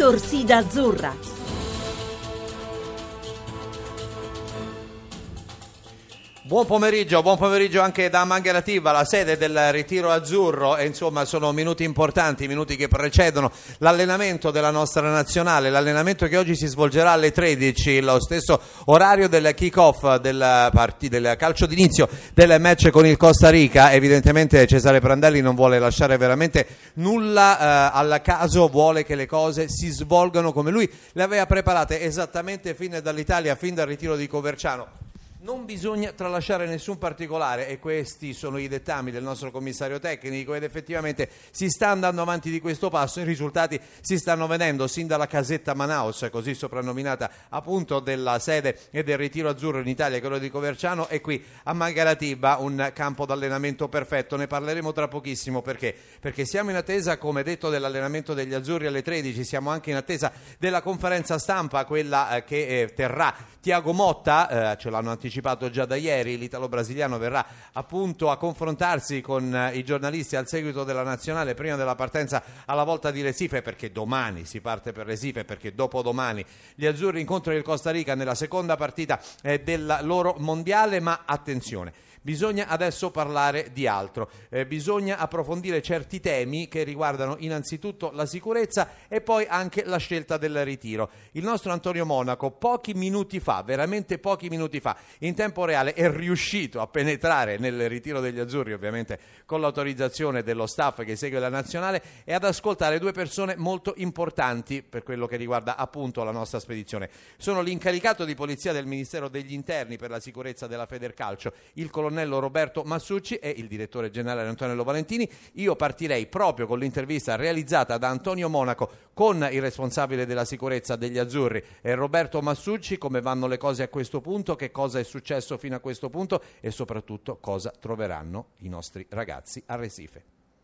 Torsida Azzurra. Buon pomeriggio, buon pomeriggio anche da Mangherativa, la sede del Ritiro Azzurro e insomma sono minuti importanti, minuti che precedono l'allenamento della nostra nazionale, l'allenamento che oggi si svolgerà alle 13, lo stesso orario del kick-off del, part- del calcio d'inizio del match con il Costa Rica, evidentemente Cesare Prandelli non vuole lasciare veramente nulla eh, al caso, vuole che le cose si svolgano come lui le aveva preparate esattamente fin dall'Italia, fin dal ritiro di Coverciano. Non bisogna tralasciare nessun particolare e questi sono i dettami del nostro commissario tecnico ed effettivamente si sta andando avanti di questo passo, i risultati si stanno vedendo sin dalla casetta Manaus, così soprannominata appunto della sede e del ritiro azzurro in Italia, quello di Coverciano e qui a Mangaratiba un campo d'allenamento perfetto, ne parleremo tra pochissimo perché? Perché siamo in attesa come detto dell'allenamento degli azzurri alle 13, siamo anche in attesa della conferenza stampa, quella eh, che eh, terrà Tiago Motta, eh, ce l'hanno anticipato già da ieri, l'italo-brasiliano verrà appunto a confrontarsi con eh, i giornalisti al seguito della nazionale prima della partenza alla volta di Recife perché domani si parte per Recife perché dopodomani gli azzurri incontrano il Costa Rica nella seconda partita eh, del loro mondiale, ma attenzione Bisogna adesso parlare di altro, eh, bisogna approfondire certi temi che riguardano innanzitutto la sicurezza e poi anche la scelta del ritiro. Il nostro Antonio Monaco pochi minuti fa, veramente pochi minuti fa, in tempo reale è riuscito a penetrare nel ritiro degli azzurri, ovviamente con l'autorizzazione dello staff che segue la nazionale e ad ascoltare due persone molto importanti per quello che riguarda appunto la nostra spedizione. Sono l'incaricato di polizia del Ministero degli Interni per la sicurezza della Federcalcio, il colonnello colonnello Roberto Massucci e il direttore generale Antonello Valentini. Io partirei proprio con l'intervista realizzata da Antonio Monaco con il responsabile della sicurezza degli azzurri, Roberto Massucci, come vanno le cose a questo punto, che cosa è successo fino a questo punto e soprattutto cosa troveranno i nostri ragazzi a Recife.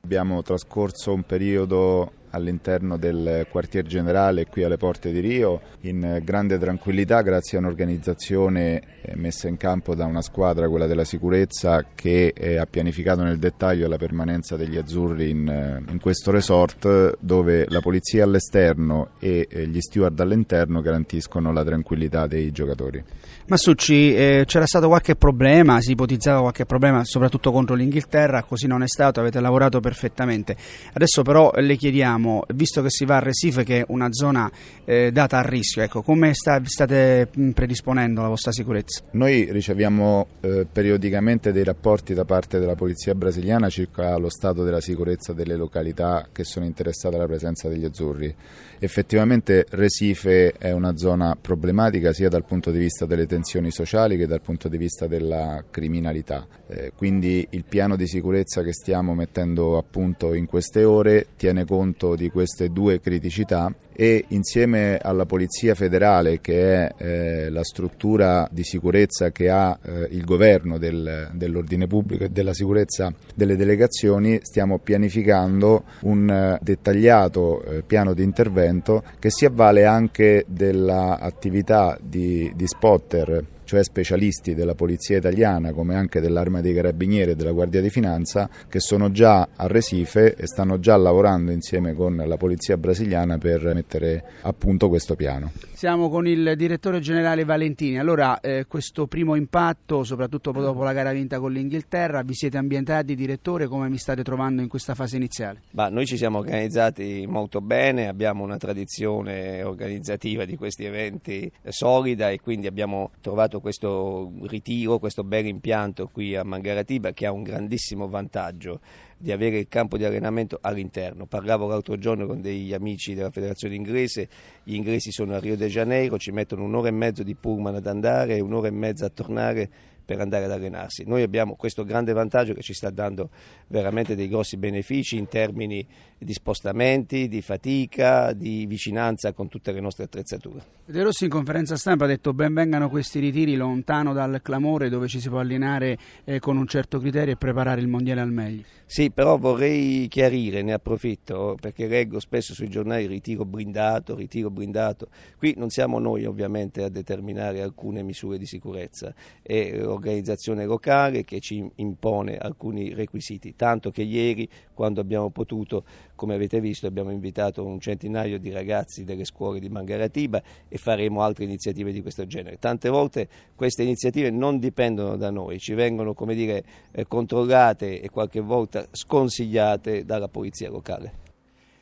Abbiamo trascorso un periodo all'interno del quartier generale qui alle porte di Rio in grande tranquillità grazie a un'organizzazione eh, messa in campo da una squadra, quella della sicurezza, che eh, ha pianificato nel dettaglio la permanenza degli azzurri in, eh, in questo resort dove la polizia all'esterno e gli steward all'interno garantiscono la tranquillità dei giocatori. Massucci, eh, c'era stato qualche problema, si ipotizzava qualche problema soprattutto contro l'Inghilterra, così non è stato, avete lavorato perfettamente. Adesso però le chiediamo chiediamo, visto che si va a Recife che è una zona eh, data a rischio, ecco, come sta, state predisponendo la vostra sicurezza? Noi riceviamo eh, periodicamente dei rapporti da parte della polizia brasiliana circa lo stato della sicurezza delle località che sono interessate alla presenza degli azzurri. Effettivamente Recife è una zona problematica sia dal punto di vista delle tensioni sociali che dal punto di vista della criminalità. Eh, quindi il piano di sicurezza che stiamo mettendo a punto in queste ore tiene conto conto di queste due criticità e insieme alla Polizia Federale che è eh, la struttura di sicurezza che ha eh, il governo del, dell'ordine pubblico e della sicurezza delle delegazioni stiamo pianificando un eh, dettagliato eh, piano di intervento che si avvale anche dell'attività di, di spotter cioè specialisti della Polizia italiana come anche dell'Arma dei Carabinieri e della Guardia di Finanza che sono già a Recife e stanno già lavorando insieme con la Polizia brasiliana per mettere a punto questo piano. Siamo con il direttore generale Valentini. Allora, eh, questo primo impatto, soprattutto dopo la gara vinta con l'Inghilterra, vi siete ambientati, direttore, come mi state trovando in questa fase iniziale? Bah, noi ci siamo organizzati molto bene, abbiamo una tradizione organizzativa di questi eventi solida e quindi abbiamo trovato fatto questo ritiro, questo bel impianto qui a Mangaratiba che ha un grandissimo vantaggio di avere il campo di allenamento all'interno. Parlavo l'altro giorno con degli amici della federazione inglese, gli inglesi sono a Rio de Janeiro, ci mettono un'ora e mezzo di pullman ad andare e un'ora e mezza a tornare per andare ad allenarsi. Noi abbiamo questo grande vantaggio che ci sta dando veramente dei grossi benefici in termini di spostamenti, di fatica, di vicinanza con tutte le nostre attrezzature. De Rossi in conferenza stampa ha detto ben vengano questi ritiri lontano dal clamore dove ci si può allenare eh, con un certo criterio e preparare il mondiale al meglio. Sì, però vorrei chiarire, ne approfitto perché leggo spesso sui giornali ritiro blindato, ritiro blindato. Qui non siamo noi ovviamente a determinare alcune misure di sicurezza e un'organizzazione locale che ci impone alcuni requisiti, tanto che ieri quando abbiamo potuto, come avete visto, abbiamo invitato un centinaio di ragazzi delle scuole di Mangaratiba e faremo altre iniziative di questo genere. Tante volte queste iniziative non dipendono da noi, ci vengono come dire, eh, controllate e qualche volta sconsigliate dalla polizia locale.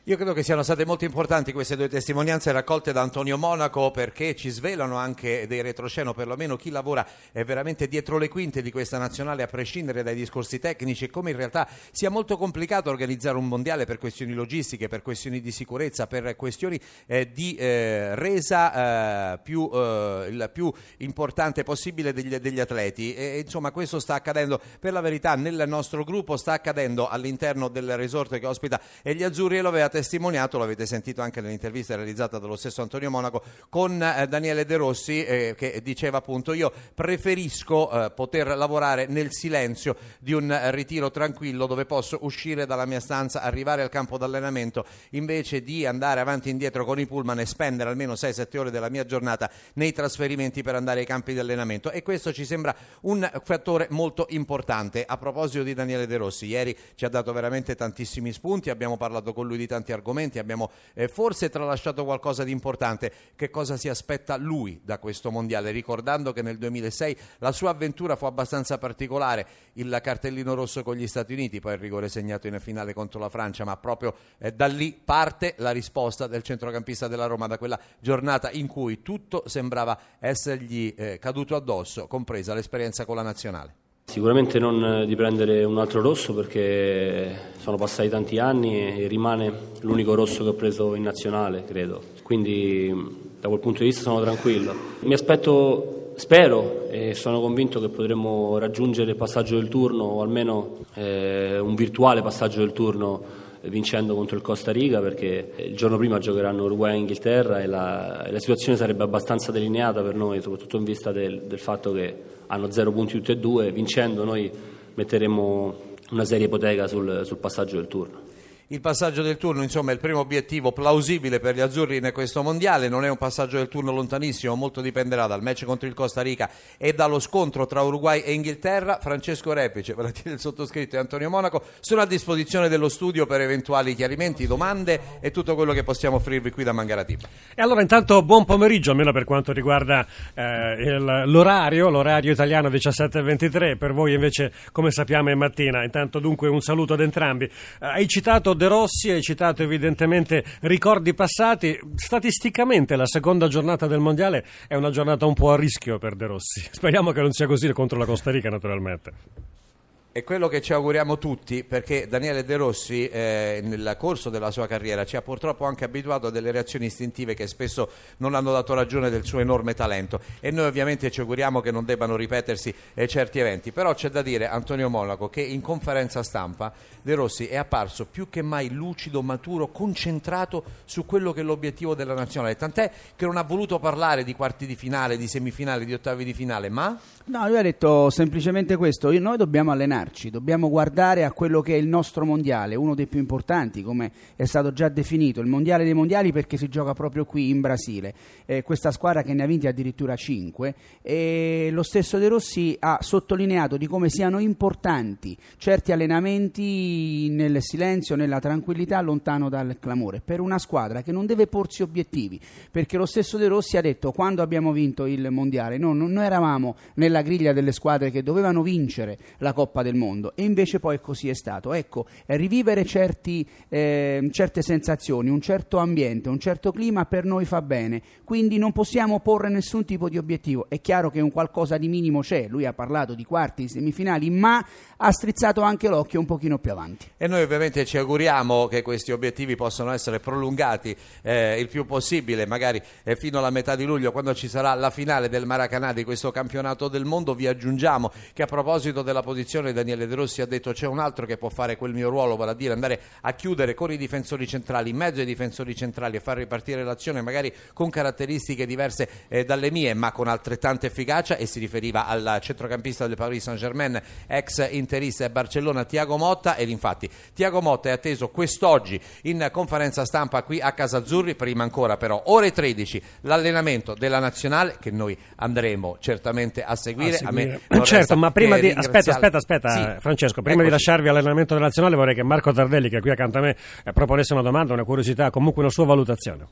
Io credo che siano state molto importanti queste due testimonianze raccolte da Antonio Monaco perché ci svelano anche dei retrosceno, perlomeno chi lavora è veramente dietro le quinte di questa nazionale a prescindere dai discorsi tecnici e come in realtà sia molto complicato organizzare un mondiale per questioni logistiche, per questioni di sicurezza, per questioni eh, di eh, resa eh, più, eh, il più importante possibile degli, degli atleti. E, insomma questo sta accadendo per la verità nel nostro gruppo, sta accadendo all'interno del resort che ospita gli azzurri e lo avete testimoniato, l'avete sentito anche nell'intervista realizzata dallo stesso Antonio Monaco con eh, Daniele De Rossi eh, che diceva appunto io preferisco eh, poter lavorare nel silenzio di un ritiro tranquillo dove posso uscire dalla mia stanza, arrivare al campo d'allenamento invece di andare avanti e indietro con i pullman e spendere almeno 6-7 ore della mia giornata nei trasferimenti per andare ai campi di allenamento e questo ci sembra un fattore molto importante. A proposito di Daniele De Rossi, ieri ci ha dato veramente tantissimi spunti, abbiamo parlato con lui di tanti tanti argomenti, abbiamo eh, forse tralasciato qualcosa di importante. Che cosa si aspetta lui da questo mondiale? Ricordando che nel 2006 la sua avventura fu abbastanza particolare, il cartellino rosso con gli Stati Uniti, poi il rigore segnato in finale contro la Francia, ma proprio eh, da lì parte la risposta del centrocampista della Roma, da quella giornata in cui tutto sembrava essergli eh, caduto addosso, compresa l'esperienza con la nazionale. Sicuramente non eh, di prendere un altro rosso perché sono passati tanti anni e rimane l'unico rosso che ho preso in nazionale, credo. Quindi da quel punto di vista sono tranquillo. Mi aspetto, spero e sono convinto che potremo raggiungere il passaggio del turno o almeno eh, un virtuale passaggio del turno vincendo contro il Costa Rica perché il giorno prima giocheranno Uruguay e Inghilterra e la, la situazione sarebbe abbastanza delineata per noi, soprattutto in vista del, del fatto che hanno zero punti tutti e due, vincendo noi metteremo una seria ipoteca sul, sul passaggio del turno il passaggio del turno, insomma, è il primo obiettivo plausibile per gli azzurri in questo mondiale. Non è un passaggio del turno lontanissimo, molto dipenderà dal match contro il Costa Rica e dallo scontro tra Uruguay e Inghilterra. Francesco Repice, il sottoscritto e Antonio Monaco sono a disposizione dello studio per eventuali chiarimenti, domande e tutto quello che possiamo offrirvi qui da Mangaratiba. E allora, intanto, buon pomeriggio, almeno per quanto riguarda eh, il, l'orario, l'orario italiano 17.23, per voi invece, come sappiamo, è mattina. Intanto, dunque, un saluto ad entrambi. Eh, hai citato De Rossi, hai citato evidentemente ricordi passati. Statisticamente la seconda giornata del Mondiale è una giornata un po' a rischio per De Rossi. Speriamo che non sia così contro la Costa Rica, naturalmente. È quello che ci auguriamo tutti perché Daniele De Rossi eh, nel corso della sua carriera ci ha purtroppo anche abituato a delle reazioni istintive che spesso non hanno dato ragione del suo enorme talento e noi ovviamente ci auguriamo che non debbano ripetersi eh, certi eventi. Però c'è da dire, Antonio Monaco, che in conferenza stampa De Rossi è apparso più che mai lucido, maturo, concentrato su quello che è l'obiettivo della nazionale. Tant'è che non ha voluto parlare di quarti di finale, di semifinale, di ottavi di finale, ma... No, lui ha detto semplicemente questo, noi dobbiamo allenare fermarci, dobbiamo guardare a quello che è il nostro mondiale, uno dei più importanti, come è stato già definito, il mondiale dei mondiali perché si gioca proprio qui in Brasile. Eh, questa squadra che ne ha vinti addirittura 5 e lo stesso De Rossi ha sottolineato di come siano importanti certi allenamenti nel silenzio, nella tranquillità, lontano dal clamore, per una squadra che non deve porsi obiettivi, perché lo stesso De Rossi ha detto quando abbiamo vinto il mondiale, no, noi eravamo nella griglia delle squadre che dovevano vincere la Coppa del mondo e invece poi così è stato. Ecco, rivivere certi, eh, certe sensazioni, un certo ambiente, un certo clima per noi fa bene, quindi non possiamo porre nessun tipo di obiettivo. È chiaro che un qualcosa di minimo c'è, lui ha parlato di quarti, semifinali, ma ha strizzato anche l'occhio un pochino più avanti. E noi ovviamente ci auguriamo che questi obiettivi possano essere prolungati eh, il più possibile, magari eh, fino alla metà di luglio, quando ci sarà la finale del Maracanã di questo campionato del mondo. Vi aggiungiamo che a proposito della posizione Daniele De Rossi ha detto c'è un altro che può fare quel mio ruolo, vale a dire andare a chiudere con i difensori centrali, in mezzo ai difensori centrali e far ripartire l'azione magari con caratteristiche diverse eh, dalle mie, ma con altrettanta efficacia e si riferiva al centrocampista del Paris Saint-Germain, ex interista e Barcellona, Tiago Motta ed infatti Tiago Motta è atteso quest'oggi in conferenza stampa qui a Casa Azzurri, prima ancora però ore 13 l'allenamento della nazionale che noi andremo certamente a seguire. A seguire. A certo, ma prima di aspetta, aspetta, aspetta, sì. Francesco, prima Eccoci. di lasciarvi all'allenamento della nazionale vorrei che Marco Tardelli che è qui accanto a me eh, proponesse una domanda, una curiosità, comunque una sua valutazione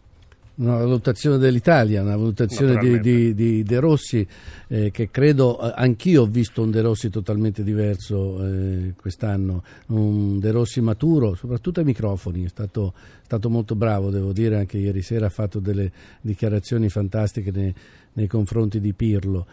una valutazione dell'Italia, una valutazione di, di, di, De Rossi eh, che credo eh, anch'io ho visto un De Rossi totalmente diverso eh, quest'anno, un De Rossi maturo, soprattutto ai microfoni, è stato, stato, molto bravo, devo dire, anche ieri sera ha fatto delle dichiarazioni fantastiche nei, nei confronti di Pirlo.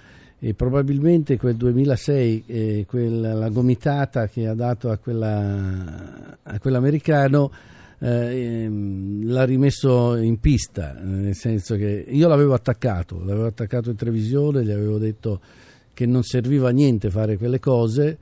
E probabilmente quel 2006, eh, quella, la gomitata che ha dato a, quella, a quell'americano eh, ehm, l'ha rimesso in pista, nel senso che io l'avevo attaccato, l'avevo attaccato in televisione, gli avevo detto che non serviva a niente fare quelle cose,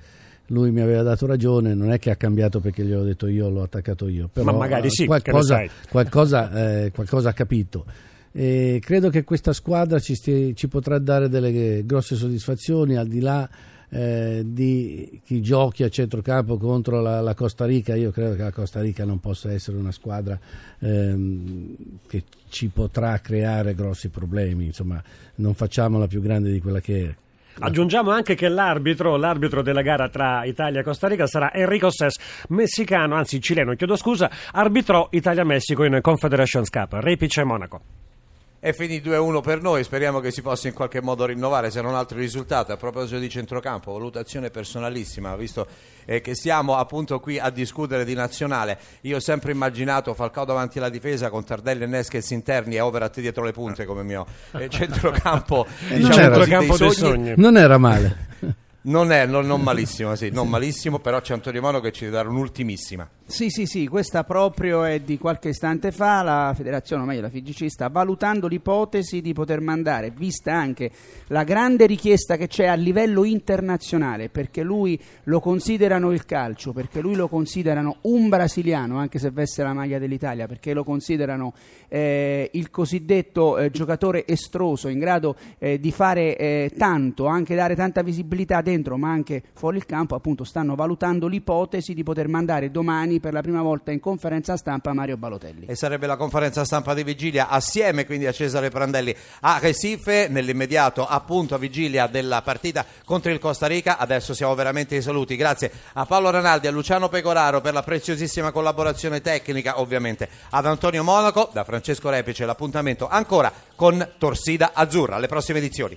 lui mi aveva dato ragione, non è che ha cambiato perché gli ho detto io, l'ho attaccato io, però Ma magari sì, qualcosa, qualcosa, eh, qualcosa ha capito. E credo che questa squadra ci, stia, ci potrà dare delle grosse soddisfazioni al di là eh, di chi giochi a centrocampo contro la, la, Costa Rica, io credo che la Costa Rica non possa essere una squadra ehm, che ci potrà creare grossi problemi, insomma non facciamola più grande di quella che è. Aggiungiamo anche che l'arbitro, l'arbitro della gara tra Italia e Costa Rica sarà Enrico Ses, messicano, anzi cileno, chiedo scusa, arbitrò Italia-Messico in Confederations Cup, Repice Monaco. È finito 2-1 per noi, speriamo che si possa in qualche modo rinnovare se non altro risultato. A proposito di centrocampo, valutazione personalissima, visto eh, che siamo appunto qui a discutere di nazionale. Io ho sempre immaginato Falcao davanti alla difesa con Tardelli e Neskes interni e Overat dietro le punte come mio eh, centrocampo. diciamo non, era, centrocampo dei sogni. non era male. Non è non, non malissimo, sì, non malissimo, però c'è Antonio Mono che ci deve dare un'ultimissima. Sì, sì, sì, questa proprio è di qualche istante fa, la federazione, o meglio la FIGC, sta valutando l'ipotesi di poter mandare, vista anche la grande richiesta che c'è a livello internazionale, perché lui lo considerano il calcio, perché lui lo considerano un brasiliano, anche se veste la maglia dell'Italia, perché lo considerano eh, il cosiddetto eh, giocatore estroso, in grado eh, di fare eh, tanto, anche dare tanta visibilità dentro, ma anche fuori il campo, appunto stanno valutando l'ipotesi di poter mandare per la prima volta in conferenza stampa Mario Balotelli. E sarebbe la conferenza stampa di vigilia assieme quindi a Cesare Prandelli a Recife nell'immediato appunto a vigilia della partita contro il Costa Rica. Adesso siamo veramente ai saluti. Grazie a Paolo Ranaldi, a Luciano Pecoraro per la preziosissima collaborazione tecnica, ovviamente ad Antonio Monaco, da Francesco Repice l'appuntamento ancora con Torsida Azzurra. Alle prossime edizioni.